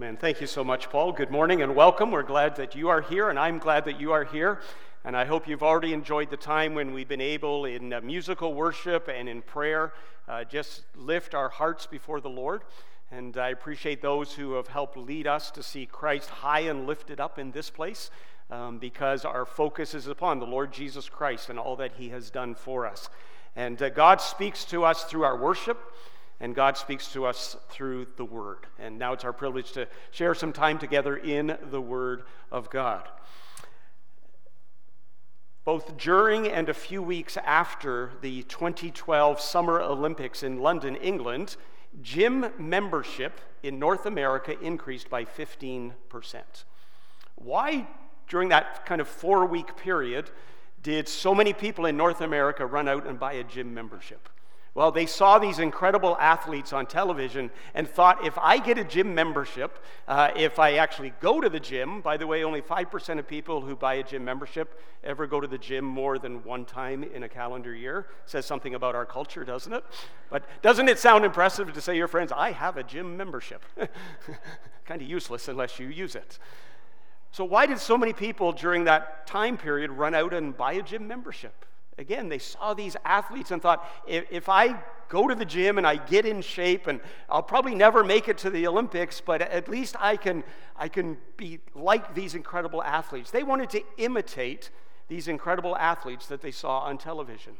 Amen. Thank you so much, Paul. Good morning and welcome. We're glad that you are here, and I'm glad that you are here. And I hope you've already enjoyed the time when we've been able, in uh, musical worship and in prayer, uh, just lift our hearts before the Lord. And I appreciate those who have helped lead us to see Christ high and lifted up in this place um, because our focus is upon the Lord Jesus Christ and all that he has done for us. And uh, God speaks to us through our worship and God speaks to us through the Word. And now it's our privilege to share some time together in the Word of God. Both during and a few weeks after the 2012 Summer Olympics in London, England, gym membership in North America increased by 15%. Why, during that kind of four week period, did so many people in North America run out and buy a gym membership? Well, they saw these incredible athletes on television and thought if I get a gym membership, uh, if I actually go to the gym, by the way, only 5% of people who buy a gym membership ever go to the gym more than one time in a calendar year. Says something about our culture, doesn't it? But doesn't it sound impressive to say your friends, I have a gym membership? kind of useless unless you use it. So, why did so many people during that time period run out and buy a gym membership? Again, they saw these athletes and thought, if, if I go to the gym and I get in shape, and I'll probably never make it to the Olympics, but at least I can, I can be like these incredible athletes. They wanted to imitate these incredible athletes that they saw on television.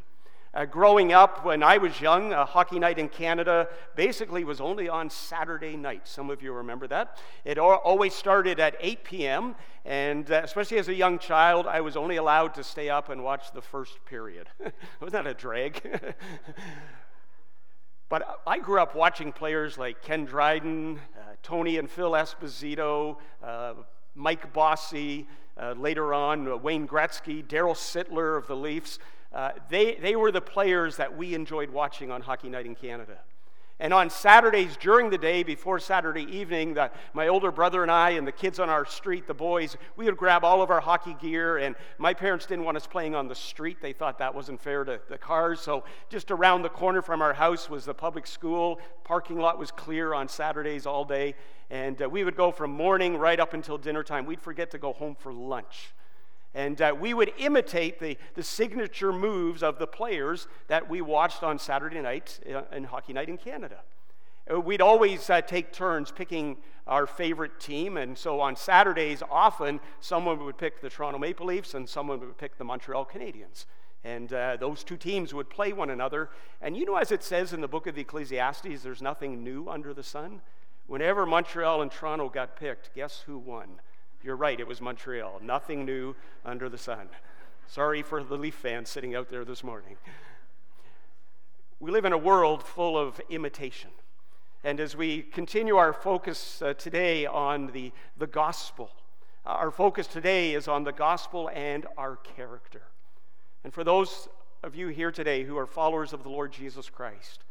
Uh, growing up, when I was young, a hockey night in Canada basically was only on Saturday night. Some of you remember that. It always started at 8 p.m., and uh, especially as a young child, I was only allowed to stay up and watch the first period. Wasn't that a drag? but I grew up watching players like Ken Dryden, uh, Tony and Phil Esposito, uh, Mike Bossy, uh, later on, uh, Wayne Gretzky, Darryl Sittler of the Leafs. Uh, they, they were the players that we enjoyed watching on Hockey Night in Canada. And on Saturdays during the day, before Saturday evening, the, my older brother and I and the kids on our street, the boys, we would grab all of our hockey gear. And my parents didn't want us playing on the street. They thought that wasn't fair to the cars. So just around the corner from our house was the public school. Parking lot was clear on Saturdays all day. And uh, we would go from morning right up until dinner time. We'd forget to go home for lunch. And uh, we would imitate the, the signature moves of the players that we watched on Saturday night uh, in Hockey Night in Canada. Uh, we'd always uh, take turns picking our favorite team, and so on Saturdays, often someone would pick the Toronto Maple Leafs and someone would pick the Montreal Canadiens. And uh, those two teams would play one another. And you know, as it says in the book of the Ecclesiastes, there's nothing new under the sun. Whenever Montreal and Toronto got picked, guess who won? You're right, it was Montreal. Nothing new under the sun. Sorry for the Leaf fans sitting out there this morning. We live in a world full of imitation. And as we continue our focus uh, today on the, the gospel, uh, our focus today is on the gospel and our character. And for those of you here today who are followers of the Lord Jesus Christ,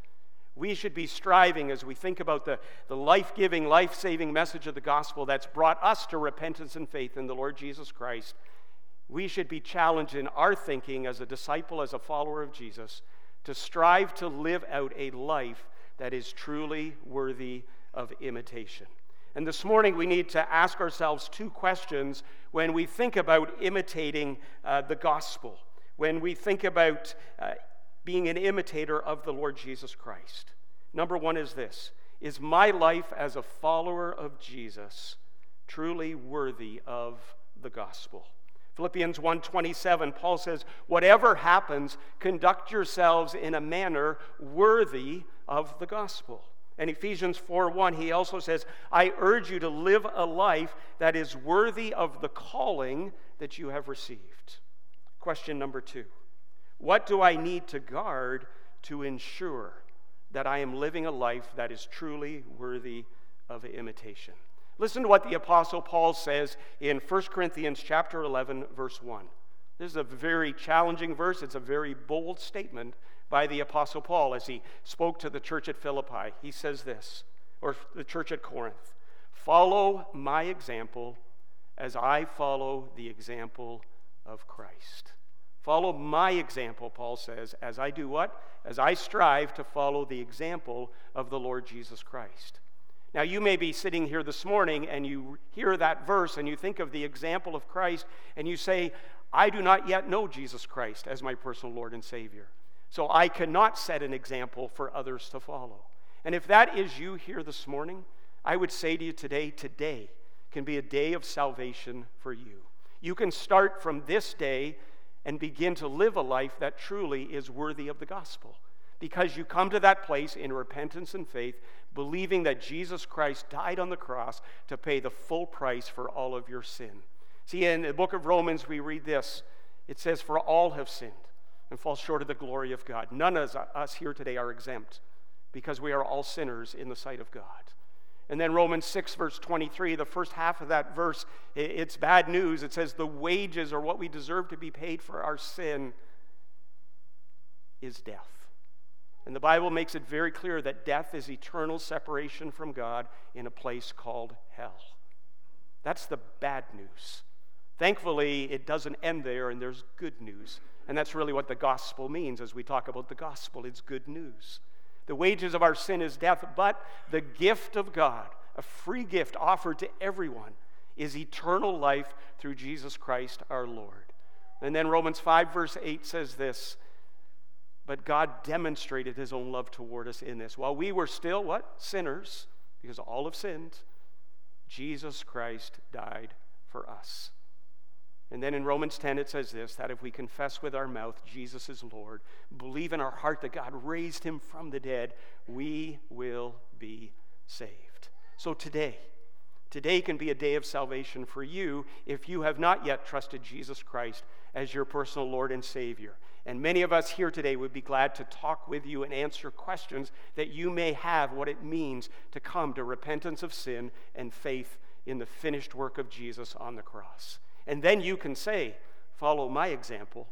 we should be striving as we think about the, the life giving, life saving message of the gospel that's brought us to repentance and faith in the Lord Jesus Christ. We should be challenged in our thinking as a disciple, as a follower of Jesus, to strive to live out a life that is truly worthy of imitation. And this morning, we need to ask ourselves two questions when we think about imitating uh, the gospel, when we think about uh, being an imitator of the Lord Jesus Christ. Number one is this Is my life as a follower of Jesus truly worthy of the gospel? Philippians 1:27 Paul says whatever happens conduct yourselves in a manner worthy of the gospel. And Ephesians 4:1 he also says I urge you to live a life that is worthy of the calling that you have received. Question number 2. What do I need to guard to ensure that I am living a life that is truly worthy of imitation? Listen to what the apostle Paul says in 1 Corinthians chapter 11 verse 1. This is a very challenging verse. It's a very bold statement by the apostle Paul as he spoke to the church at Philippi. He says this, or the church at Corinth, "Follow my example as I follow the example of Christ." Follow my example, Paul says, as I do what? As I strive to follow the example of the Lord Jesus Christ. Now, you may be sitting here this morning and you hear that verse and you think of the example of Christ and you say, I do not yet know Jesus Christ as my personal Lord and Savior. So I cannot set an example for others to follow. And if that is you here this morning, I would say to you today, today can be a day of salvation for you. You can start from this day and begin to live a life that truly is worthy of the gospel because you come to that place in repentance and faith, believing that Jesus Christ died on the cross to pay the full price for all of your sin. See, in the book of Romans, we read this it says, For all have sinned and fall short of the glory of God. None of us here today are exempt because we are all sinners in the sight of God. And then Romans 6, verse 23, the first half of that verse, it's bad news. It says, The wages or what we deserve to be paid for our sin is death. And the Bible makes it very clear that death is eternal separation from God in a place called hell. That's the bad news. Thankfully, it doesn't end there, and there's good news. And that's really what the gospel means as we talk about the gospel. It's good news. The wages of our sin is death, but the gift of God, a free gift offered to everyone, is eternal life through Jesus Christ our Lord. And then Romans 5, verse 8 says this but God demonstrated his own love toward us in this. While we were still what? Sinners, because all have sinned, Jesus Christ died for us. And then in Romans 10, it says this that if we confess with our mouth Jesus is Lord, believe in our heart that God raised him from the dead, we will be saved. So today, today can be a day of salvation for you if you have not yet trusted Jesus Christ as your personal Lord and Savior. And many of us here today would be glad to talk with you and answer questions that you may have what it means to come to repentance of sin and faith in the finished work of Jesus on the cross. And then you can say, Follow my example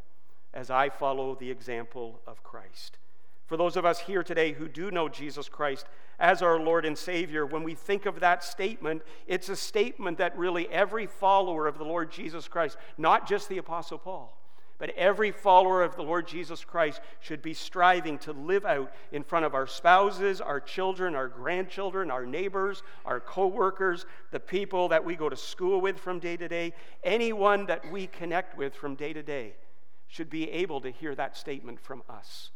as I follow the example of Christ. For those of us here today who do know Jesus Christ as our Lord and Savior, when we think of that statement, it's a statement that really every follower of the Lord Jesus Christ, not just the Apostle Paul, but every follower of the Lord Jesus Christ should be striving to live out in front of our spouses, our children, our grandchildren, our neighbors, our coworkers, the people that we go to school with from day to day, anyone that we connect with from day to day should be able to hear that statement from us.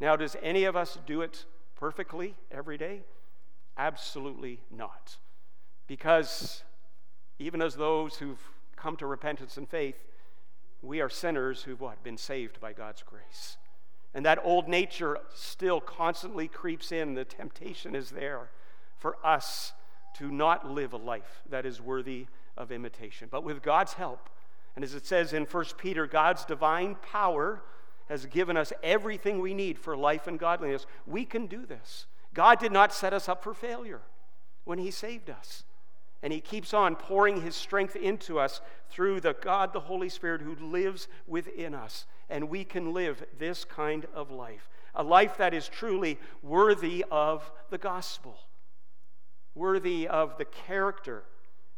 Now, does any of us do it perfectly every day? Absolutely not. Because even as those who've come to repentance and faith, we are sinners who've what? Been saved by God's grace. And that old nature still constantly creeps in. The temptation is there for us to not live a life that is worthy of imitation. But with God's help, and as it says in 1 Peter, God's divine power has given us everything we need for life and godliness. We can do this. God did not set us up for failure when He saved us. And he keeps on pouring his strength into us through the God, the Holy Spirit, who lives within us. And we can live this kind of life a life that is truly worthy of the gospel, worthy of the character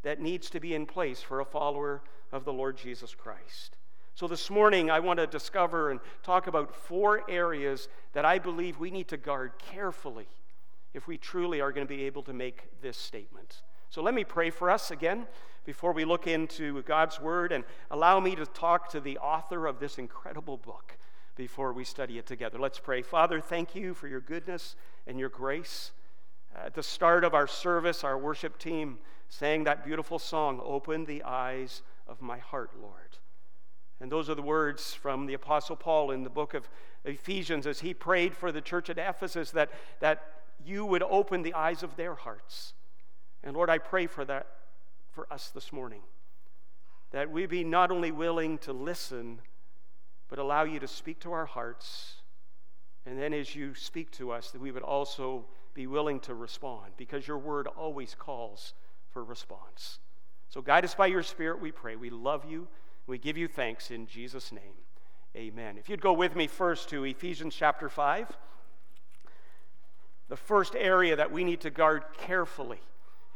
that needs to be in place for a follower of the Lord Jesus Christ. So, this morning, I want to discover and talk about four areas that I believe we need to guard carefully if we truly are going to be able to make this statement. So let me pray for us again before we look into God's Word and allow me to talk to the author of this incredible book before we study it together. Let's pray. Father, thank you for your goodness and your grace. Uh, at the start of our service, our worship team sang that beautiful song, Open the Eyes of My Heart, Lord. And those are the words from the Apostle Paul in the book of Ephesians as he prayed for the church at Ephesus that, that you would open the eyes of their hearts and Lord, I pray for that for us this morning. That we be not only willing to listen, but allow you to speak to our hearts. And then as you speak to us, that we would also be willing to respond because your word always calls for response. So guide us by your Spirit, we pray. We love you. We give you thanks in Jesus' name. Amen. If you'd go with me first to Ephesians chapter 5, the first area that we need to guard carefully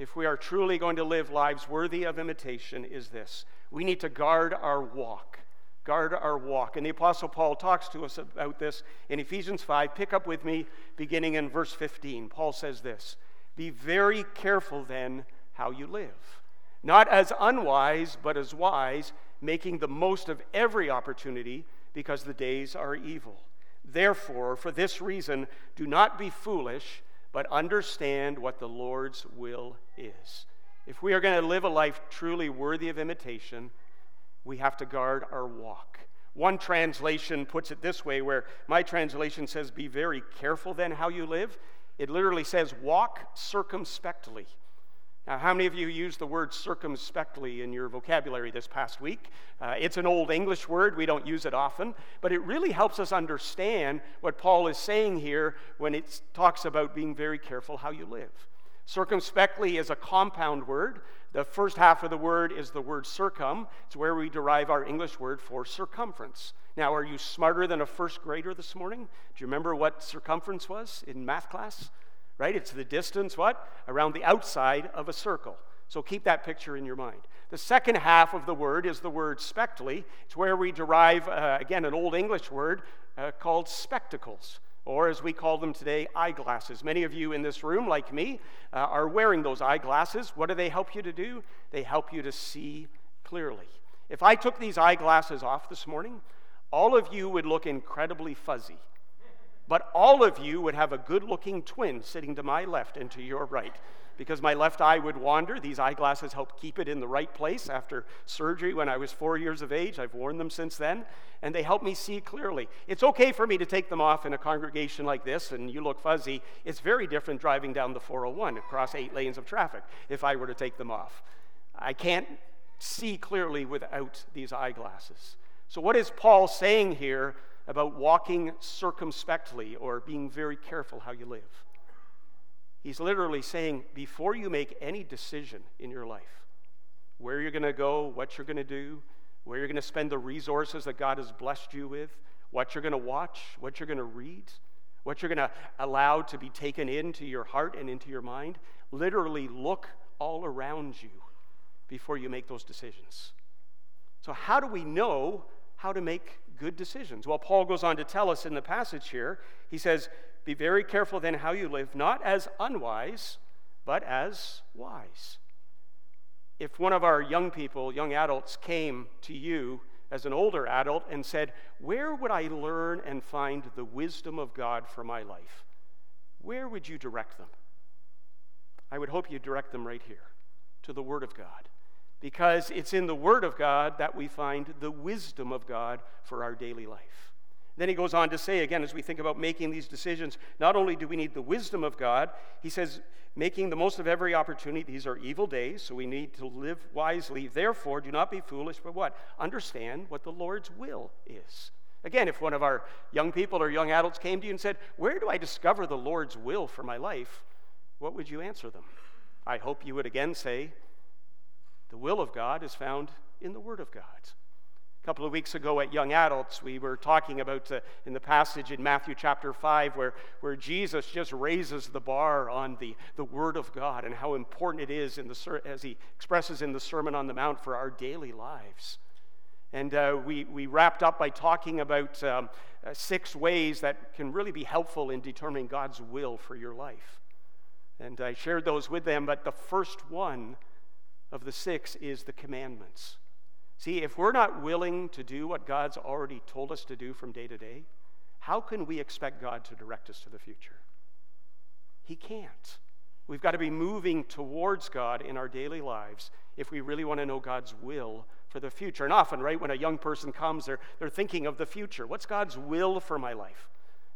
if we are truly going to live lives worthy of imitation, is this we need to guard our walk. Guard our walk. And the Apostle Paul talks to us about this in Ephesians 5. Pick up with me beginning in verse 15. Paul says this Be very careful then how you live. Not as unwise, but as wise, making the most of every opportunity because the days are evil. Therefore, for this reason, do not be foolish, but understand what the Lord's will is. If we are going to live a life truly worthy of imitation, we have to guard our walk. One translation puts it this way, where my translation says, Be very careful then how you live. It literally says, Walk circumspectly. Now, how many of you used the word circumspectly in your vocabulary this past week? Uh, it's an old English word. We don't use it often, but it really helps us understand what Paul is saying here when it talks about being very careful how you live. Circumspectly is a compound word. The first half of the word is the word circum. It's where we derive our English word for circumference. Now, are you smarter than a first grader this morning? Do you remember what circumference was in math class? Right? It's the distance, what? Around the outside of a circle. So keep that picture in your mind. The second half of the word is the word spectally. It's where we derive, uh, again, an Old English word uh, called spectacles or as we call them today, eyeglasses. Many of you in this room, like me, uh, are wearing those eyeglasses. What do they help you to do? They help you to see clearly. If I took these eyeglasses off this morning, all of you would look incredibly fuzzy. But all of you would have a good looking twin sitting to my left and to your right because my left eye would wander. These eyeglasses help keep it in the right place after surgery when I was four years of age. I've worn them since then, and they help me see clearly. It's okay for me to take them off in a congregation like this, and you look fuzzy. It's very different driving down the 401 across eight lanes of traffic if I were to take them off. I can't see clearly without these eyeglasses. So, what is Paul saying here about walking circumspectly or being very careful how you live? He's literally saying, before you make any decision in your life, where you're going to go, what you're going to do, where you're going to spend the resources that God has blessed you with, what you're going to watch, what you're going to read, what you're going to allow to be taken into your heart and into your mind, literally look all around you before you make those decisions. So, how do we know how to make good decisions? Well, Paul goes on to tell us in the passage here. He says, be very careful then how you live, not as unwise, but as wise. If one of our young people, young adults, came to you as an older adult and said, Where would I learn and find the wisdom of God for my life? Where would you direct them? I would hope you direct them right here to the Word of God. Because it's in the Word of God that we find the wisdom of God for our daily life. Then he goes on to say, again, as we think about making these decisions, not only do we need the wisdom of God, he says, making the most of every opportunity. These are evil days, so we need to live wisely. Therefore, do not be foolish, but what? Understand what the Lord's will is. Again, if one of our young people or young adults came to you and said, Where do I discover the Lord's will for my life? What would you answer them? I hope you would again say, The will of God is found in the Word of God. A couple of weeks ago at Young Adults, we were talking about uh, in the passage in Matthew chapter 5 where, where Jesus just raises the bar on the, the Word of God and how important it is in the, as he expresses in the Sermon on the Mount for our daily lives. And uh, we, we wrapped up by talking about um, uh, six ways that can really be helpful in determining God's will for your life. And I shared those with them, but the first one of the six is the commandments. See, if we're not willing to do what God's already told us to do from day to day, how can we expect God to direct us to the future? He can't. We've got to be moving towards God in our daily lives if we really want to know God's will for the future. And often, right, when a young person comes, they're, they're thinking of the future. What's God's will for my life?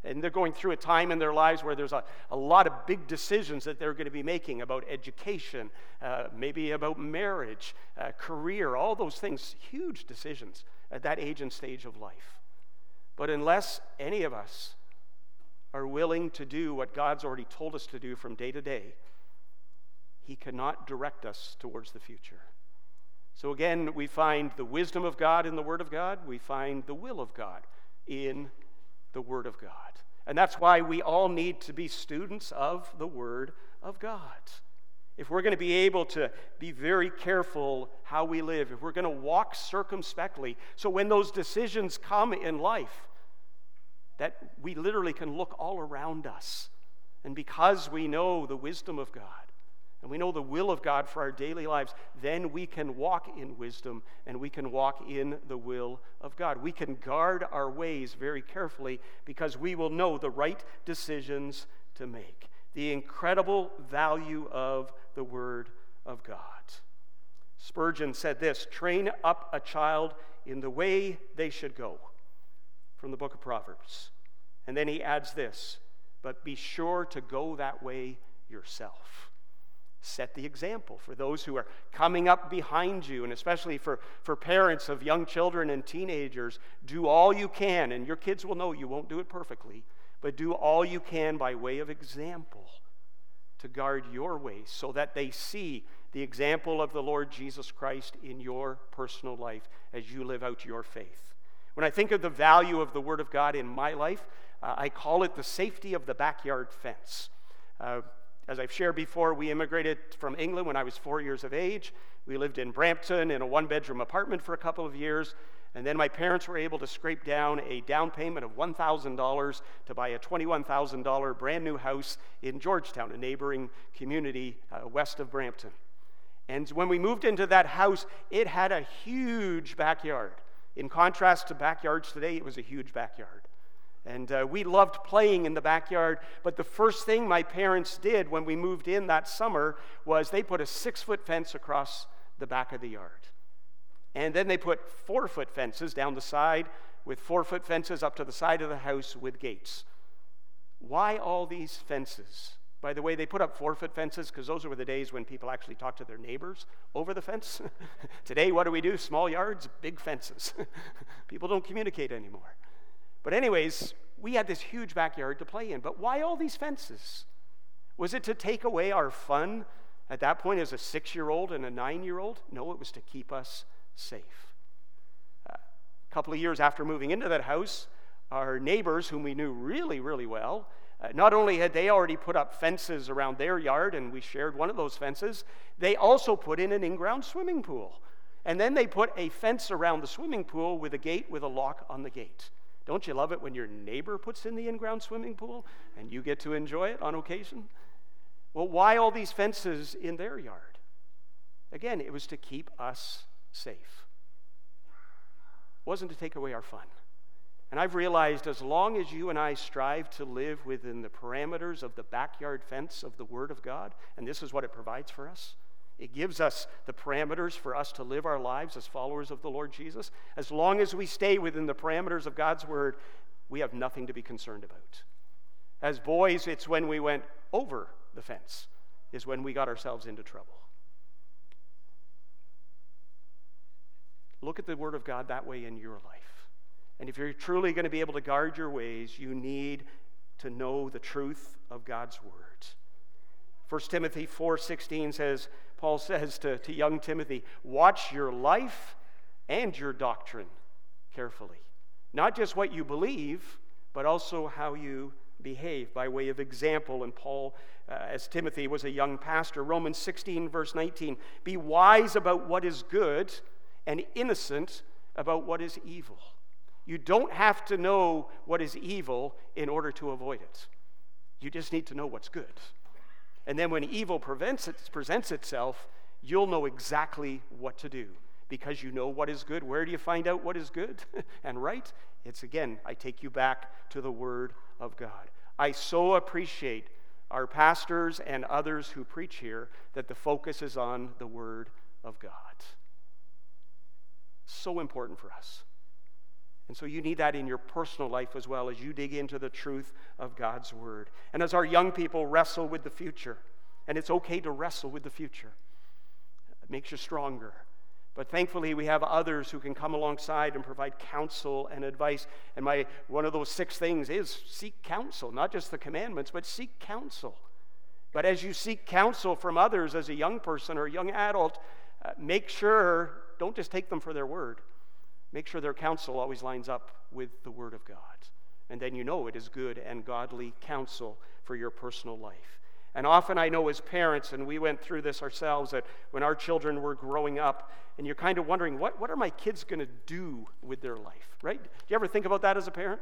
And they're going through a time in their lives where there's a, a lot of big decisions that they're going to be making about education, uh, maybe about marriage, uh, career, all those things, huge decisions at that age and stage of life. But unless any of us are willing to do what God's already told us to do from day to day, He cannot direct us towards the future. So again, we find the wisdom of God in the Word of God, we find the will of God in the Word of God. And that's why we all need to be students of the Word of God. If we're going to be able to be very careful how we live, if we're going to walk circumspectly, so when those decisions come in life, that we literally can look all around us And because we know the wisdom of God, and we know the will of God for our daily lives, then we can walk in wisdom and we can walk in the will of God. We can guard our ways very carefully because we will know the right decisions to make. The incredible value of the Word of God. Spurgeon said this train up a child in the way they should go, from the book of Proverbs. And then he adds this, but be sure to go that way yourself set the example for those who are coming up behind you, and especially for, for parents of young children and teenagers. Do all you can, and your kids will know you won't do it perfectly, but do all you can by way of example to guard your ways so that they see the example of the Lord Jesus Christ in your personal life as you live out your faith. When I think of the value of the Word of God in my life, uh, I call it the safety of the backyard fence. Uh, as I've shared before, we immigrated from England when I was four years of age. We lived in Brampton in a one bedroom apartment for a couple of years. And then my parents were able to scrape down a down payment of $1,000 to buy a $21,000 brand new house in Georgetown, a neighboring community uh, west of Brampton. And when we moved into that house, it had a huge backyard. In contrast to backyards today, it was a huge backyard. And uh, we loved playing in the backyard. But the first thing my parents did when we moved in that summer was they put a six foot fence across the back of the yard. And then they put four foot fences down the side with four foot fences up to the side of the house with gates. Why all these fences? By the way, they put up four foot fences because those were the days when people actually talked to their neighbors over the fence. Today, what do we do? Small yards, big fences. people don't communicate anymore. But, anyways, we had this huge backyard to play in. But why all these fences? Was it to take away our fun at that point as a six year old and a nine year old? No, it was to keep us safe. Uh, a couple of years after moving into that house, our neighbors, whom we knew really, really well, uh, not only had they already put up fences around their yard, and we shared one of those fences, they also put in an in ground swimming pool. And then they put a fence around the swimming pool with a gate with a lock on the gate. Don't you love it when your neighbor puts in the in ground swimming pool and you get to enjoy it on occasion? Well, why all these fences in their yard? Again, it was to keep us safe. It wasn't to take away our fun. And I've realized as long as you and I strive to live within the parameters of the backyard fence of the Word of God, and this is what it provides for us, it gives us the parameters for us to live our lives as followers of the Lord Jesus. As long as we stay within the parameters of God's word, we have nothing to be concerned about. As boys, it's when we went over the fence, is when we got ourselves into trouble. Look at the word of God that way in your life. And if you're truly going to be able to guard your ways, you need to know the truth of God's word. 1 Timothy 4:16 says, Paul says to, to young Timothy, watch your life and your doctrine carefully. Not just what you believe, but also how you behave by way of example. And Paul, uh, as Timothy was a young pastor, Romans 16, verse 19, be wise about what is good and innocent about what is evil. You don't have to know what is evil in order to avoid it. You just need to know what's good. And then when evil it, presents itself, you'll know exactly what to do because you know what is good. Where do you find out what is good and right? It's again, I take you back to the Word of God. I so appreciate our pastors and others who preach here that the focus is on the Word of God. So important for us. And so you need that in your personal life as well as you dig into the truth of God's Word. And as our young people wrestle with the future, and it's okay to wrestle with the future, it makes you stronger. But thankfully, we have others who can come alongside and provide counsel and advice. And my, one of those six things is seek counsel, not just the commandments, but seek counsel. But as you seek counsel from others as a young person or a young adult, uh, make sure, don't just take them for their word Make sure their counsel always lines up with the Word of God. And then you know it is good and godly counsel for your personal life. And often I know as parents, and we went through this ourselves, that when our children were growing up, and you're kind of wondering, what, what are my kids going to do with their life, right? Do you ever think about that as a parent?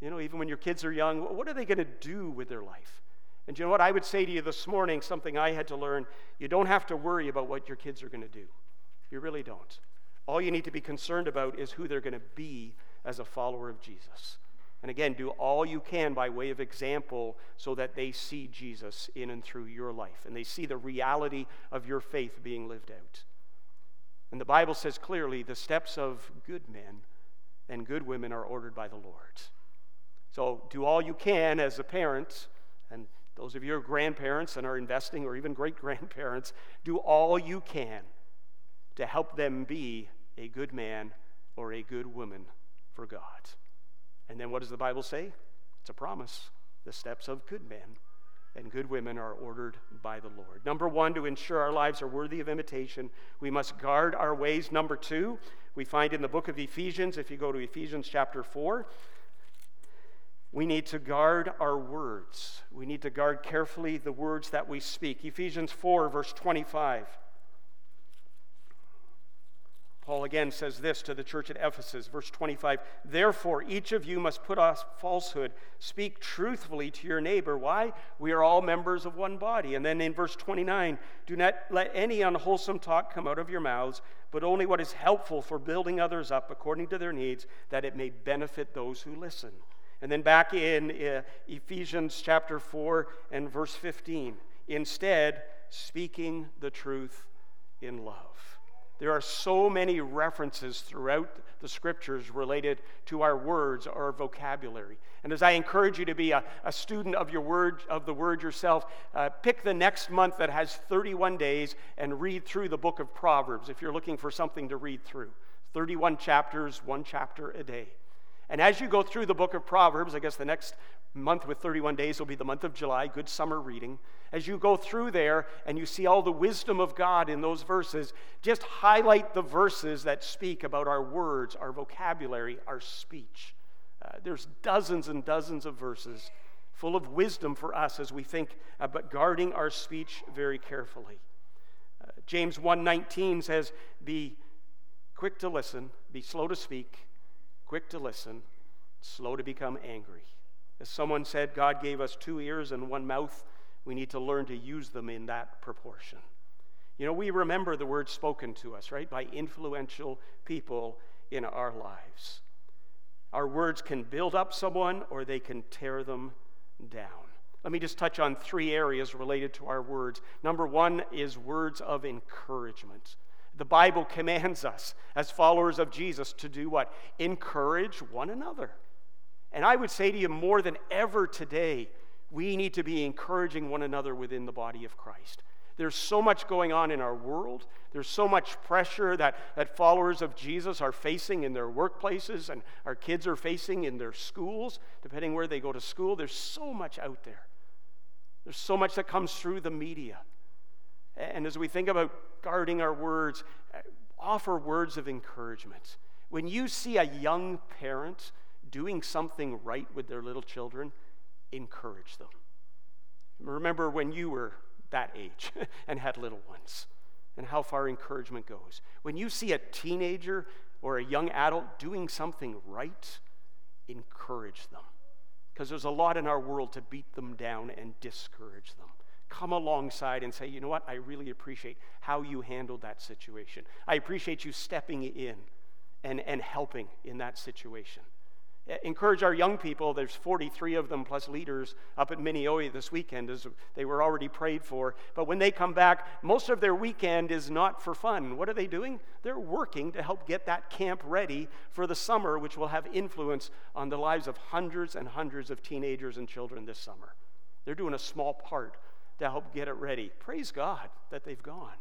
You know, even when your kids are young, what are they going to do with their life? And you know what? I would say to you this morning something I had to learn. You don't have to worry about what your kids are going to do. You really don't. All you need to be concerned about is who they're going to be as a follower of Jesus. And again, do all you can by way of example so that they see Jesus in and through your life and they see the reality of your faith being lived out. And the Bible says clearly the steps of good men and good women are ordered by the Lord. So do all you can as a parent, and those of you who are grandparents and are investing, or even great grandparents, do all you can to help them be a good man or a good woman for God. And then what does the Bible say? It's a promise. The steps of good men and good women are ordered by the Lord. Number one, to ensure our lives are worthy of imitation, we must guard our ways. Number two, we find in the book of Ephesians, if you go to Ephesians chapter 4, we need to guard our words. We need to guard carefully the words that we speak. Ephesians 4, verse 25. Paul again says this to the church at Ephesus, verse 25 Therefore, each of you must put off falsehood, speak truthfully to your neighbor. Why? We are all members of one body. And then in verse 29, do not let any unwholesome talk come out of your mouths, but only what is helpful for building others up according to their needs, that it may benefit those who listen. And then back in uh, Ephesians chapter 4 and verse 15, instead, speaking the truth in love. There are so many references throughout the scriptures related to our words our vocabulary. And as I encourage you to be a, a student of your word of the word yourself, uh, pick the next month that has 31 days and read through the book of Proverbs if you're looking for something to read through. 31 chapters, one chapter a day. And as you go through the book of Proverbs, I guess the next month with 31 days will be the month of July, good summer reading. As you go through there and you see all the wisdom of God in those verses, just highlight the verses that speak about our words, our vocabulary, our speech. Uh, there's dozens and dozens of verses full of wisdom for us as we think about guarding our speech very carefully. Uh, James 1:19 says, "Be quick to listen, be slow to speak, quick to listen, slow to become angry. As someone said, God gave us two ears and one mouth. We need to learn to use them in that proportion. You know, we remember the words spoken to us, right, by influential people in our lives. Our words can build up someone or they can tear them down. Let me just touch on three areas related to our words. Number one is words of encouragement. The Bible commands us as followers of Jesus to do what? Encourage one another. And I would say to you more than ever today, we need to be encouraging one another within the body of Christ. There's so much going on in our world. There's so much pressure that, that followers of Jesus are facing in their workplaces and our kids are facing in their schools, depending where they go to school. There's so much out there. There's so much that comes through the media. And as we think about guarding our words, offer words of encouragement. When you see a young parent doing something right with their little children, encourage them. Remember when you were that age and had little ones and how far encouragement goes. When you see a teenager or a young adult doing something right, encourage them. Because there's a lot in our world to beat them down and discourage them come alongside and say, you know what, I really appreciate how you handled that situation. I appreciate you stepping in and, and helping in that situation. Eh, encourage our young people. There's 43 of them plus leaders up at Mini-Yo-We this weekend, as they were already prayed for. But when they come back, most of their weekend is not for fun. What are they doing? They're working to help get that camp ready for the summer, which will have influence on the lives of hundreds and hundreds of teenagers and children this summer. They're doing a small part to help get it ready. Praise God that they've gone.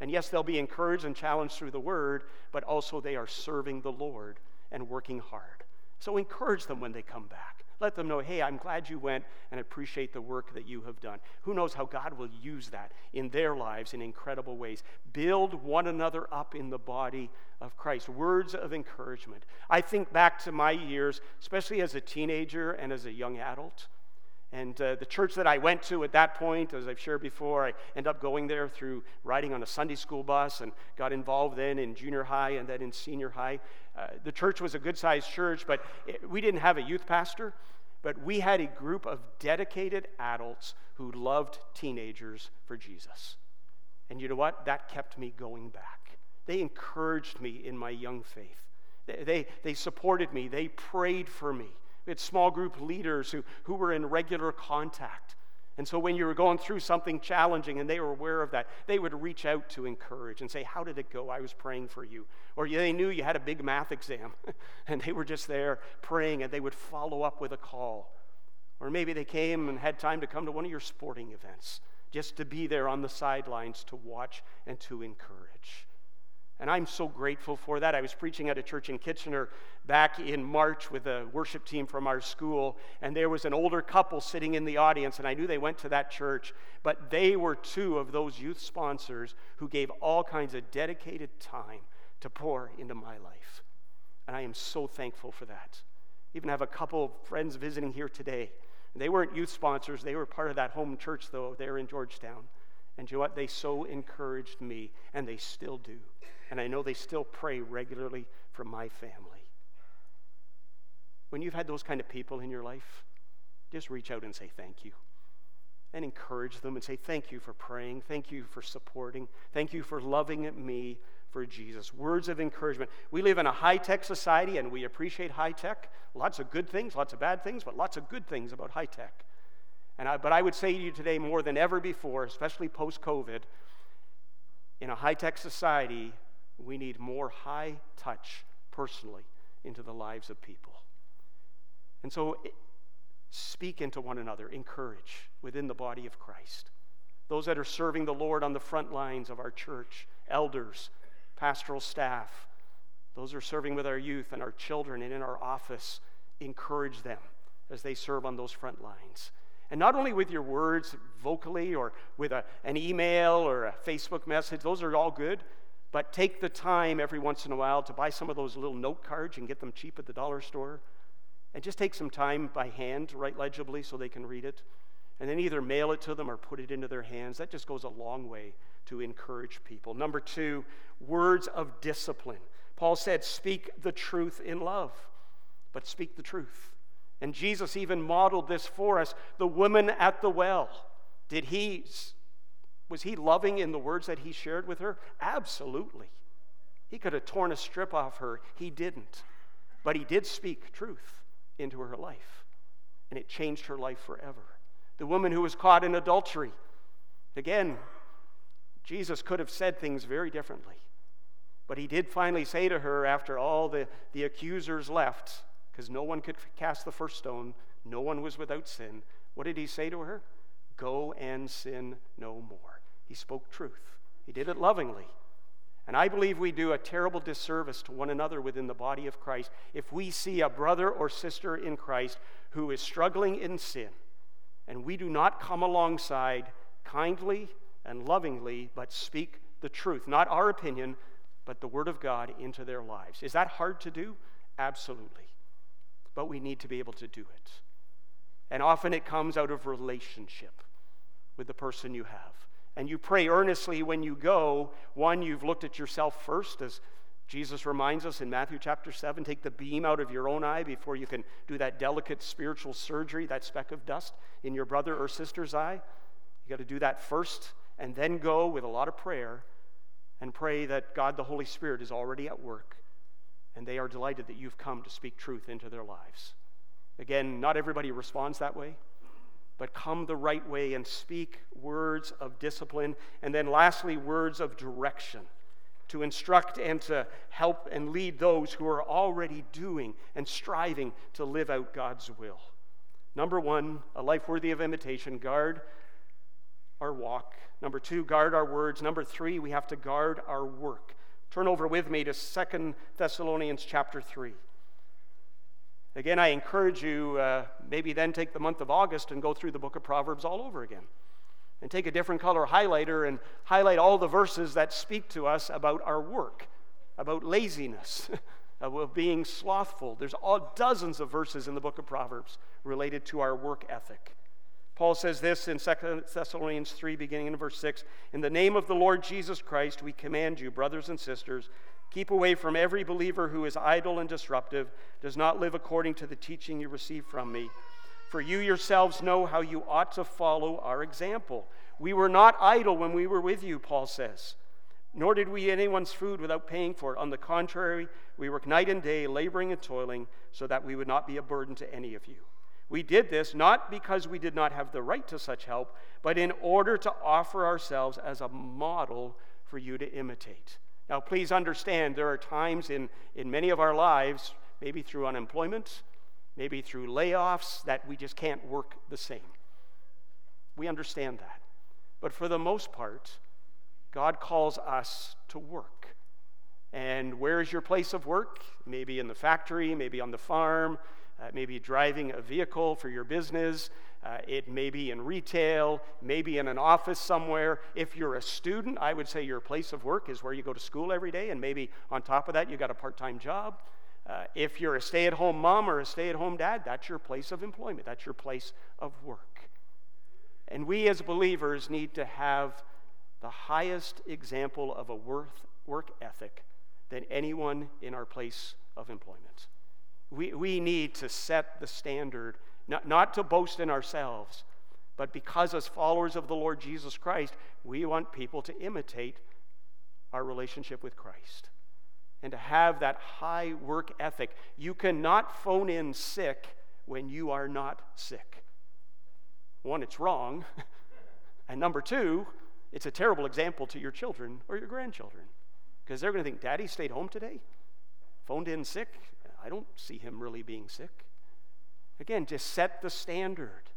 And yes, they'll be encouraged and challenged through the word, but also they are serving the Lord and working hard. So encourage them when they come back. Let them know, hey, I'm glad you went and appreciate the work that you have done. Who knows how God will use that in their lives in incredible ways. Build one another up in the body of Christ. Words of encouragement. I think back to my years, especially as a teenager and as a young adult. And uh, the church that I went to at that point, as I've shared before, I ended up going there through riding on a Sunday school bus and got involved then in junior high and then in senior high. Uh, the church was a good sized church, but it, we didn't have a youth pastor. but we had a group of dedicated adults who loved teenagers for Jesus. And you know what? That kept me going back. They encouraged me in my young faith. They, they, they supported me. They prayed for me. We had small group leaders who, who were in regular contact. And so when you were going through something challenging and they were aware of that, they would reach out to encourage and say, How did it go? I was praying for you. Or they knew you had a big math exam and they were just there praying and they would follow up with a call. Or maybe they came and had time to come to one of your sporting events just to be there on the sidelines to watch and to encourage. And I'm so grateful for that. I was preaching at a church in Kitchener back in March with a worship team from our school, and there was an older couple sitting in the audience, and I knew they went to that church, but they were two of those youth sponsors who gave all kinds of dedicated time to pour into my life. And I am so thankful for that. Even have a couple of friends visiting here today. They weren't youth sponsors, they were part of that home church, though, there in Georgetown. And you know what? They so encouraged me, and they still do. And I know they still pray regularly for my family. When you've had those kind of people in your life, just reach out and say thank you. And encourage them and say, Thank you for praying. Thank you for supporting. Thank you for loving me for Jesus. Words of encouragement. We live in a high tech society and we appreciate high tech. Lots of good things, lots of bad things, but lots of good things about high tech. And I, but I would say to you today, more than ever before, especially post COVID, in a high tech society, we need more high touch personally into the lives of people. And so, speak into one another, encourage within the body of Christ. Those that are serving the Lord on the front lines of our church, elders, pastoral staff, those who are serving with our youth and our children and in our office, encourage them as they serve on those front lines. And not only with your words vocally or with a, an email or a Facebook message, those are all good, but take the time every once in a while to buy some of those little note cards and get them cheap at the dollar store. And just take some time by hand to write legibly so they can read it. And then either mail it to them or put it into their hands. That just goes a long way to encourage people. Number two, words of discipline. Paul said, Speak the truth in love, but speak the truth. And Jesus even modeled this for us. The woman at the well, did he was he loving in the words that he shared with her? Absolutely. He could have torn a strip off her. He didn't. But he did speak truth into her life, and it changed her life forever. The woman who was caught in adultery, again, Jesus could have said things very differently. But he did finally say to her, after all the, the accusers left, because no one could cast the first stone, no one was without sin. What did he say to her? Go and sin no more. He spoke truth, he did it lovingly. And I believe we do a terrible disservice to one another within the body of Christ if we see a brother or sister in Christ who is struggling in sin and we do not come alongside kindly and lovingly, but speak the truth, not our opinion, but the Word of God into their lives. Is that hard to do? Absolutely. But we need to be able to do it. And often it comes out of relationship with the person you have. And you pray earnestly when you go. One, you've looked at yourself first, as Jesus reminds us in Matthew chapter 7 take the beam out of your own eye before you can do that delicate spiritual surgery, that speck of dust in your brother or sister's eye. You got to do that first, and then go with a lot of prayer and pray that God the Holy Spirit is already at work and they are delighted that you've come to speak truth into their lives. Again, not everybody responds that way, but come the right way and speak words of discipline. And then, lastly, words of direction to instruct and to help and lead those who are already doing and striving to live out God's will. Number one, a life worthy of imitation, guard our walk. Number two, guard our words. Number three, we have to guard our work. Turn over with me to Second Thessalonians chapter 3. Again, I encourage you, uh, maybe then take the month of August and go through the book of Proverbs all over again. And take a different color highlighter and highlight all the verses that speak to us about our work, about laziness, about being slothful. There's all dozens of verses in the book of Proverbs related to our work ethic. Paul says this in 2 Thessalonians 3, beginning in verse 6 In the name of the Lord Jesus Christ, we command you, brothers and sisters, Keep away from every believer who is idle and disruptive, does not live according to the teaching you received from me, For you yourselves know how you ought to follow our example. We were not idle when we were with you, Paul says, nor did we eat anyone's food without paying for it. On the contrary, we worked night and day, laboring and toiling, so that we would not be a burden to any of you. We did this not because we did not have the right to such help, but in order to offer ourselves as a model for you to imitate. Now, please understand there are times in, in many of our lives, maybe through unemployment, maybe through layoffs, that we just can't work the same. We understand that. But for the most part, God calls us to work. And where is your place of work? Maybe in the factory, maybe on the farm, uh, maybe driving a vehicle for your business. Uh, it may be in retail, maybe in an office somewhere. If you're a student, I would say your place of work is where you go to school every day, and maybe on top of that, you got a part time job. Uh, if you're a stay at home mom or a stay at home dad, that's your place of employment, that's your place of work. And we as believers need to have the highest example of a worth, work ethic than anyone in our place of employment. We, we need to set the standard, not, not to boast in ourselves, but because as followers of the Lord Jesus Christ, we want people to imitate our relationship with Christ and to have that high work ethic. You cannot phone in sick when you are not sick. One, it's wrong. and number two, it's a terrible example to your children or your grandchildren because they're going to think, Daddy stayed home today? Phoned in sick? I don't see him really being sick. Again, just set the standard.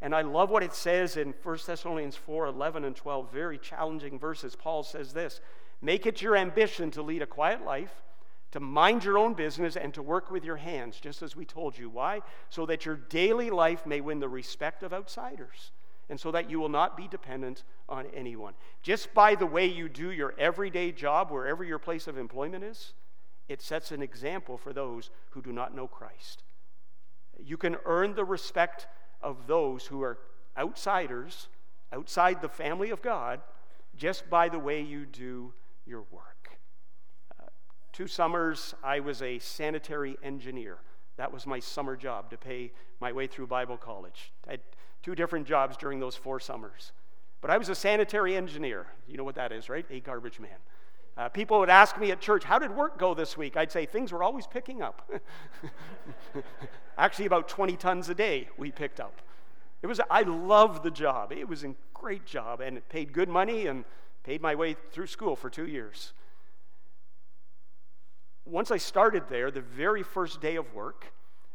And I love what it says in 1 Thessalonians 4 11 and 12, very challenging verses. Paul says this Make it your ambition to lead a quiet life, to mind your own business, and to work with your hands, just as we told you. Why? So that your daily life may win the respect of outsiders, and so that you will not be dependent on anyone. Just by the way you do your everyday job, wherever your place of employment is, it sets an example for those who do not know Christ. You can earn the respect of those who are outsiders, outside the family of God, just by the way you do your work. Uh, two summers, I was a sanitary engineer. That was my summer job to pay my way through Bible college. I had two different jobs during those four summers. But I was a sanitary engineer. You know what that is, right? A garbage man. Uh, people would ask me at church, How did work go this week? I'd say, Things were always picking up. Actually, about 20 tons a day we picked up. It was, I loved the job. It was a great job, and it paid good money, and Paid my way through school for two years. Once I started there, the very first day of work,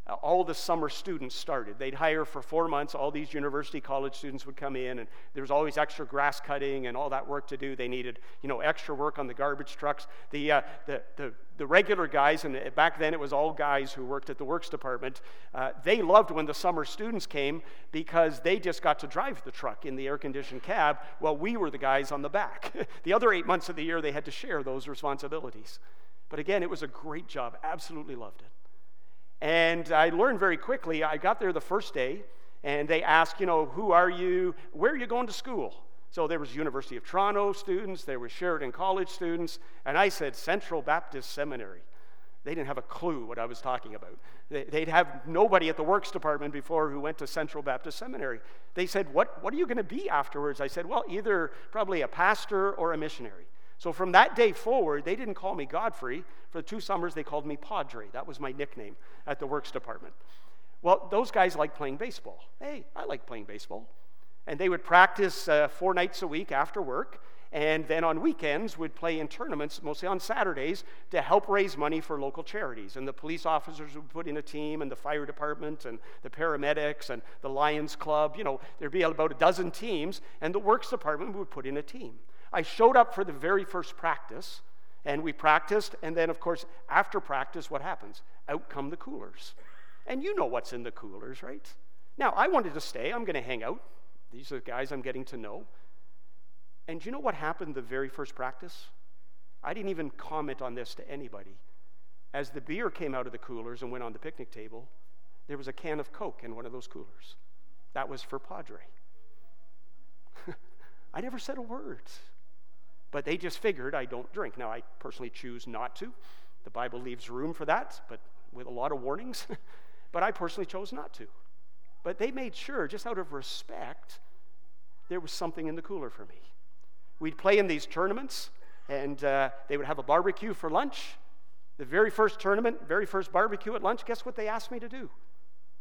uh, all the summer students started. They'd hire for four months. All these university college students would come in, and there was always extra grass cutting and all that work to do. They needed, you know, extra work on the garbage trucks. The, uh, the, the, the regular guys, and back then it was all guys who worked at the works department, uh, they loved when the summer students came because they just got to drive the truck in the air conditioned cab while we were the guys on the back. the other eight months of the year, they had to share those responsibilities. But again, it was a great job. Absolutely loved it. And I learned very quickly. I got there the first day, and they asked, you know, who are you? Where are you going to school? So there was University of Toronto students, there were Sheridan College students, and I said Central Baptist Seminary. They didn't have a clue what I was talking about. They'd have nobody at the works department before who went to Central Baptist Seminary. They said, What, what are you going to be afterwards? I said, Well, either probably a pastor or a missionary. So from that day forward, they didn't call me Godfrey. For two summers, they called me Padre. That was my nickname at the works department. Well, those guys like playing baseball. Hey, I like playing baseball. And they would practice uh, four nights a week after work. And then on weekends, would play in tournaments, mostly on Saturdays, to help raise money for local charities. And the police officers would put in a team, and the fire department, and the paramedics, and the Lions Club. You know, there'd be about a dozen teams, and the works department would put in a team. I showed up for the very first practice, and we practiced, and then, of course, after practice, what happens? Out come the coolers. And you know what's in the coolers, right? Now, I wanted to stay. I'm going to hang out. These are the guys I'm getting to know. And you know what happened the very first practice? I didn't even comment on this to anybody. As the beer came out of the coolers and went on the picnic table, there was a can of Coke in one of those coolers. That was for Padre. I never said a word. But they just figured I don't drink. Now, I personally choose not to. The Bible leaves room for that, but with a lot of warnings. but I personally chose not to. But they made sure, just out of respect, there was something in the cooler for me. We'd play in these tournaments, and uh, they would have a barbecue for lunch. The very first tournament, very first barbecue at lunch, guess what they asked me to do?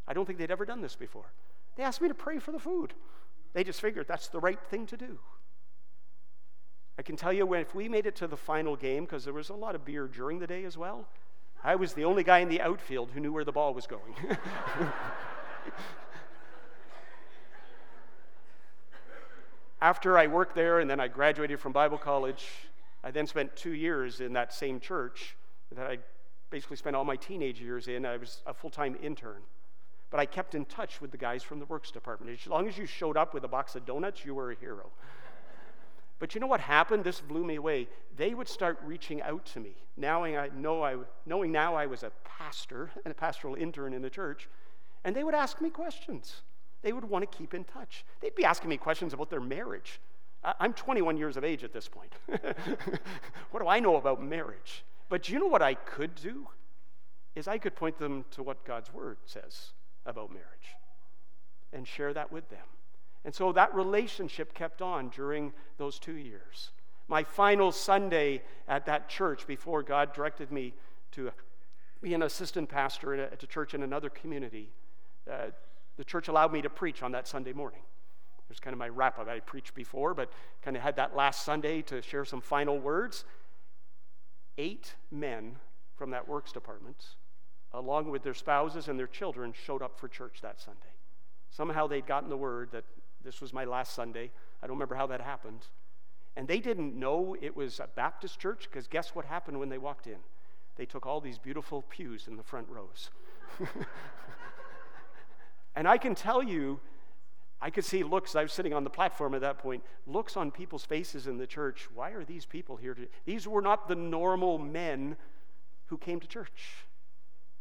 I don't think they'd ever done this before. They asked me to pray for the food. They just figured that's the right thing to do. I can tell you when if we made it to the final game, because there was a lot of beer during the day as well, I was the only guy in the outfield who knew where the ball was going. After I worked there and then I graduated from Bible college, I then spent two years in that same church that I basically spent all my teenage years in. I was a full time intern. But I kept in touch with the guys from the works department. As long as you showed up with a box of donuts, you were a hero. But you know what happened? This blew me away. They would start reaching out to me, knowing, I, know I, knowing now I was a pastor and a pastoral intern in the church, and they would ask me questions. They would want to keep in touch. They'd be asking me questions about their marriage. I'm 21 years of age at this point. what do I know about marriage? But you know what I could do? Is I could point them to what God's word says about marriage and share that with them. And so that relationship kept on during those two years. My final Sunday at that church before God directed me to be an assistant pastor at a church in another community, uh, the church allowed me to preach on that Sunday morning. It was kind of my wrap up. I preached before, but kind of had that last Sunday to share some final words. Eight men from that works department, along with their spouses and their children, showed up for church that Sunday. Somehow they'd gotten the word that this was my last Sunday. I don't remember how that happened. And they didn't know it was a Baptist church because guess what happened when they walked in? They took all these beautiful pews in the front rows. and I can tell you, I could see looks, I was sitting on the platform at that point, looks on people's faces in the church. Why are these people here? To, these were not the normal men who came to church,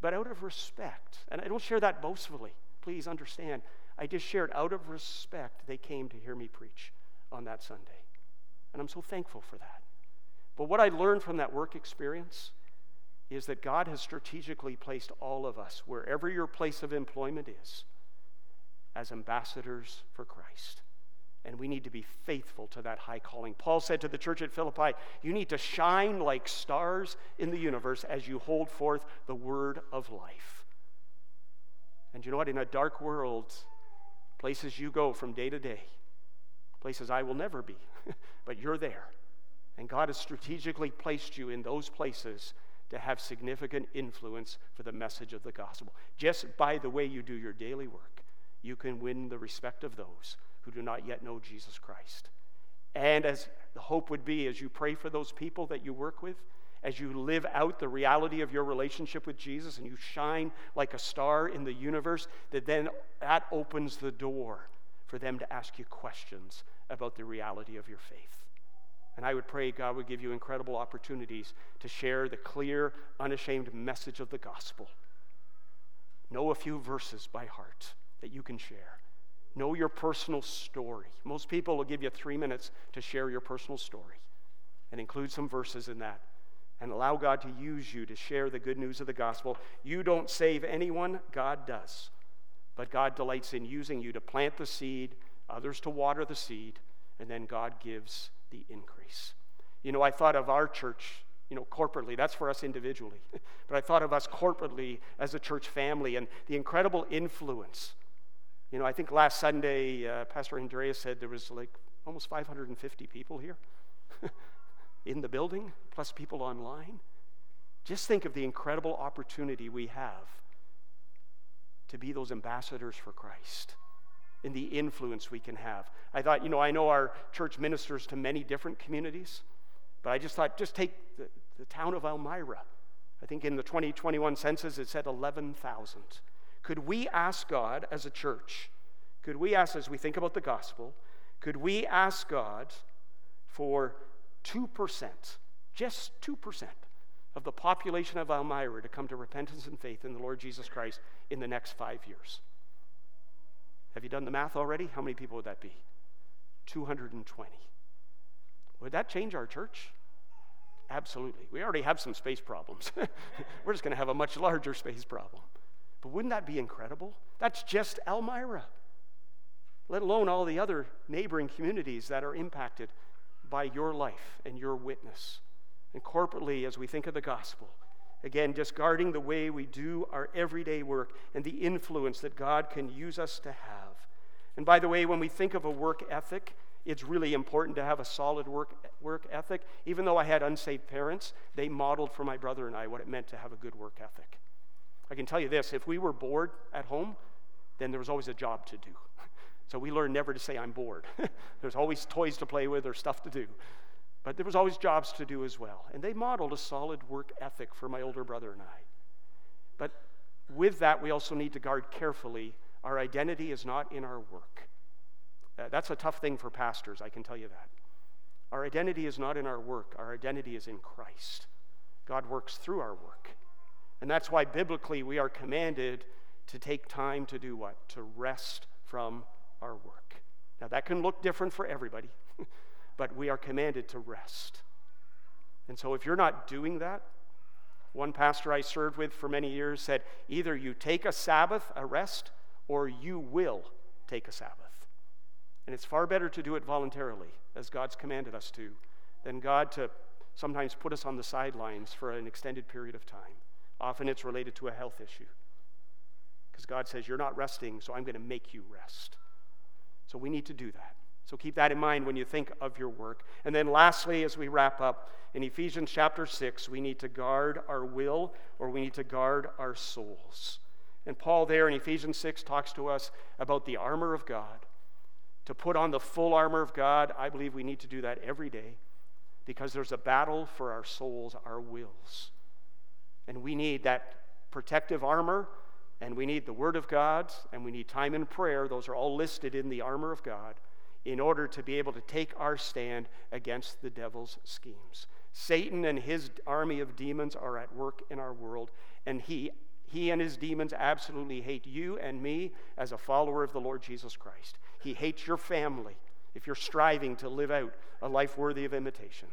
but out of respect. And I don't share that boastfully. Please understand. I just shared out of respect, they came to hear me preach on that Sunday. And I'm so thankful for that. But what I learned from that work experience is that God has strategically placed all of us, wherever your place of employment is, as ambassadors for Christ. And we need to be faithful to that high calling. Paul said to the church at Philippi, You need to shine like stars in the universe as you hold forth the word of life. And you know what? In a dark world, places you go from day to day, places I will never be, but you're there. And God has strategically placed you in those places to have significant influence for the message of the gospel. Just by the way you do your daily work, you can win the respect of those who do not yet know Jesus Christ. And as the hope would be, as you pray for those people that you work with, as you live out the reality of your relationship with Jesus and you shine like a star in the universe, that then that opens the door for them to ask you questions about the reality of your faith. And I would pray God would give you incredible opportunities to share the clear, unashamed message of the gospel. Know a few verses by heart that you can share. Know your personal story. Most people will give you three minutes to share your personal story and include some verses in that and allow God to use you to share the good news of the gospel. You don't save anyone, God does. But God delights in using you to plant the seed, others to water the seed, and then God gives the increase. You know, I thought of our church, you know, corporately. That's for us individually. but I thought of us corporately as a church family and the incredible influence. You know, I think last Sunday, uh, Pastor Andrea said there was like almost 550 people here. in the building, plus people online. Just think of the incredible opportunity we have to be those ambassadors for Christ and the influence we can have. I thought, you know, I know our church ministers to many different communities, but I just thought, just take the, the town of Elmira. I think in the 2021 census it said 11,000. Could we ask God as a church, could we ask, as we think about the gospel, could we ask God for 2%, just 2% of the population of Elmira to come to repentance and faith in the Lord Jesus Christ in the next five years. Have you done the math already? How many people would that be? 220. Would that change our church? Absolutely. We already have some space problems. We're just going to have a much larger space problem. But wouldn't that be incredible? That's just Elmira, let alone all the other neighboring communities that are impacted by your life and your witness. And corporately, as we think of the gospel, again, just guarding the way we do our everyday work and the influence that God can use us to have. And by the way, when we think of a work ethic, it's really important to have a solid work, work ethic. Even though I had unsaved parents, they modeled for my brother and I what it meant to have a good work ethic. I can tell you this if we were bored at home, then there was always a job to do. So we learned never to say, I'm bored. There's always toys to play with or stuff to do. But there was always jobs to do as well. And they modeled a solid work ethic for my older brother and I. But with that, we also need to guard carefully our identity is not in our work. Uh, that's a tough thing for pastors, I can tell you that. Our identity is not in our work, our identity is in Christ. God works through our work. And that's why biblically we are commanded to take time to do what? To rest from our work. Now, that can look different for everybody, but we are commanded to rest. And so, if you're not doing that, one pastor I served with for many years said either you take a Sabbath, a rest, or you will take a Sabbath. And it's far better to do it voluntarily, as God's commanded us to, than God to sometimes put us on the sidelines for an extended period of time. Often it's related to a health issue. Because God says, You're not resting, so I'm going to make you rest. So we need to do that. So keep that in mind when you think of your work. And then lastly, as we wrap up, in Ephesians chapter 6, we need to guard our will or we need to guard our souls. And Paul, there in Ephesians 6, talks to us about the armor of God. To put on the full armor of God, I believe we need to do that every day because there's a battle for our souls, our wills. And we need that protective armor, and we need the Word of God, and we need time in prayer. Those are all listed in the armor of God in order to be able to take our stand against the devil's schemes. Satan and his army of demons are at work in our world, and he he and his demons absolutely hate you and me as a follower of the Lord Jesus Christ. He hates your family if you're striving to live out a life worthy of imitation.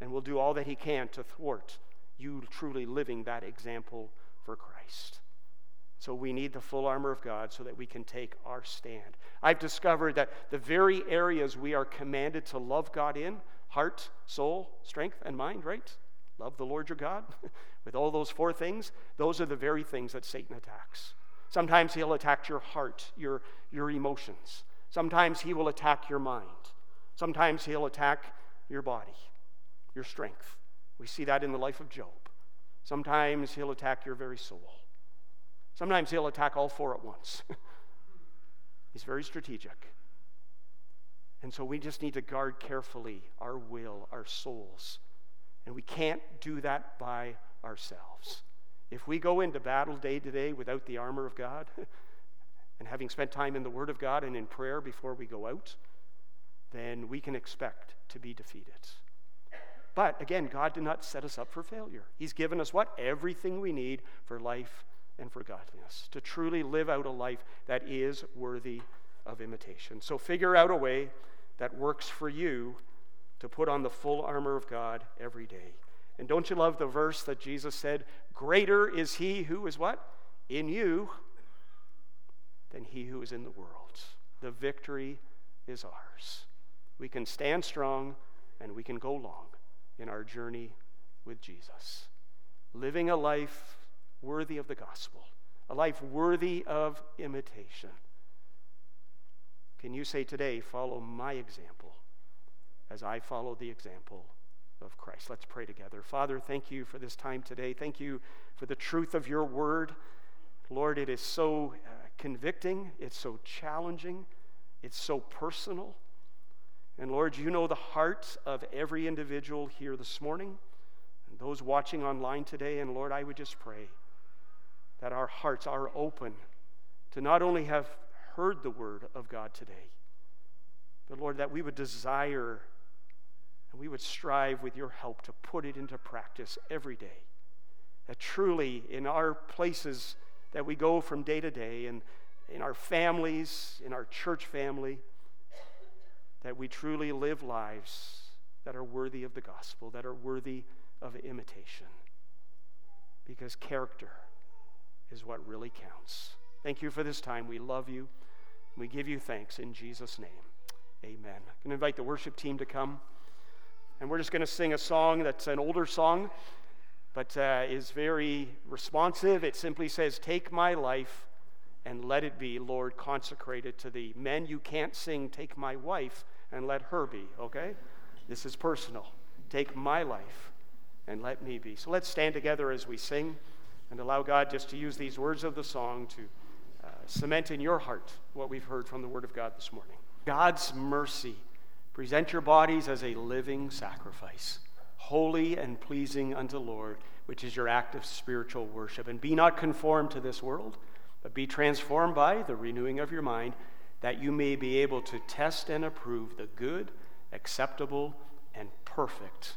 And will do all that he can to thwart you truly living that example for Christ. So we need the full armor of God so that we can take our stand. I've discovered that the very areas we are commanded to love God in heart, soul, strength, and mind, right? Love the Lord your God with all those four things. Those are the very things that Satan attacks. Sometimes he'll attack your heart, your, your emotions. Sometimes he will attack your mind. Sometimes he'll attack your body, your strength. We see that in the life of Job. Sometimes he'll attack your very soul. Sometimes he'll attack all four at once. He's very strategic. And so we just need to guard carefully our will, our souls, and we can't do that by ourselves. If we go into battle day to day without the armor of God, and having spent time in the Word of God and in prayer before we go out, then we can expect to be defeated. But again, God did not set us up for failure. He's given us what? Everything we need for life and for godliness, to truly live out a life that is worthy of imitation. So figure out a way that works for you to put on the full armor of God every day. And don't you love the verse that Jesus said, Greater is he who is what? In you than he who is in the world. The victory is ours. We can stand strong and we can go long in our journey with Jesus. Living a life worthy of the gospel, a life worthy of imitation. Can you say today, follow my example? as I follow the example of Christ. Let's pray together. Father, thank you for this time today. Thank you for the truth of your word. Lord, it is so uh, convicting, it's so challenging, it's so personal. And Lord, you know the heart of every individual here this morning and those watching online today. And Lord, I would just pray that our hearts are open to not only have heard the word of God today, but Lord, that we would desire and we would strive with your help to put it into practice every day. That truly, in our places that we go from day to day, and in our families, in our church family, that we truly live lives that are worthy of the gospel, that are worthy of imitation. Because character is what really counts. Thank you for this time. We love you. We give you thanks in Jesus' name. Amen. I'm going to invite the worship team to come. And we're just going to sing a song that's an older song, but uh, is very responsive. It simply says, Take my life and let it be, Lord, consecrated to thee. Men, you can't sing, Take my wife and let her be, okay? This is personal. Take my life and let me be. So let's stand together as we sing and allow God just to use these words of the song to uh, cement in your heart what we've heard from the Word of God this morning. God's mercy Present your bodies as a living sacrifice, holy and pleasing unto Lord, which is your act of spiritual worship. And be not conformed to this world, but be transformed by the renewing of your mind, that you may be able to test and approve the good, acceptable, and perfect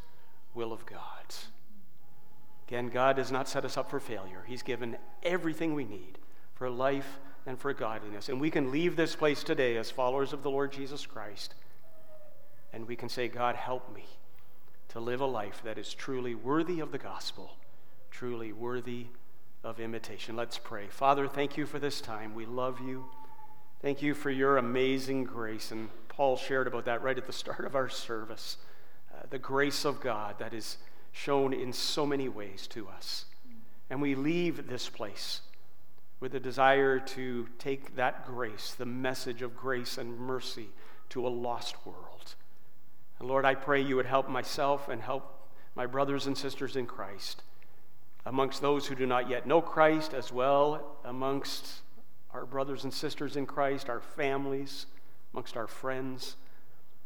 will of God. Again, God does not set us up for failure. He's given everything we need for life and for godliness. And we can leave this place today as followers of the Lord Jesus Christ and we can say, God, help me to live a life that is truly worthy of the gospel, truly worthy of imitation. Let's pray. Father, thank you for this time. We love you. Thank you for your amazing grace. And Paul shared about that right at the start of our service. Uh, the grace of God that is shown in so many ways to us. And we leave this place with a desire to take that grace, the message of grace and mercy, to a lost world. And Lord, I pray you would help myself and help my brothers and sisters in Christ, amongst those who do not yet know Christ, as well amongst our brothers and sisters in Christ, our families, amongst our friends,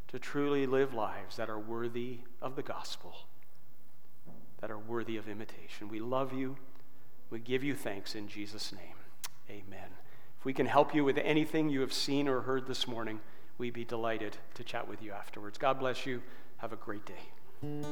to truly live lives that are worthy of the gospel, that are worthy of imitation. We love you. We give you thanks in Jesus' name. Amen. If we can help you with anything you have seen or heard this morning, we'd be delighted to chat with you afterwards. God bless you. Have a great day.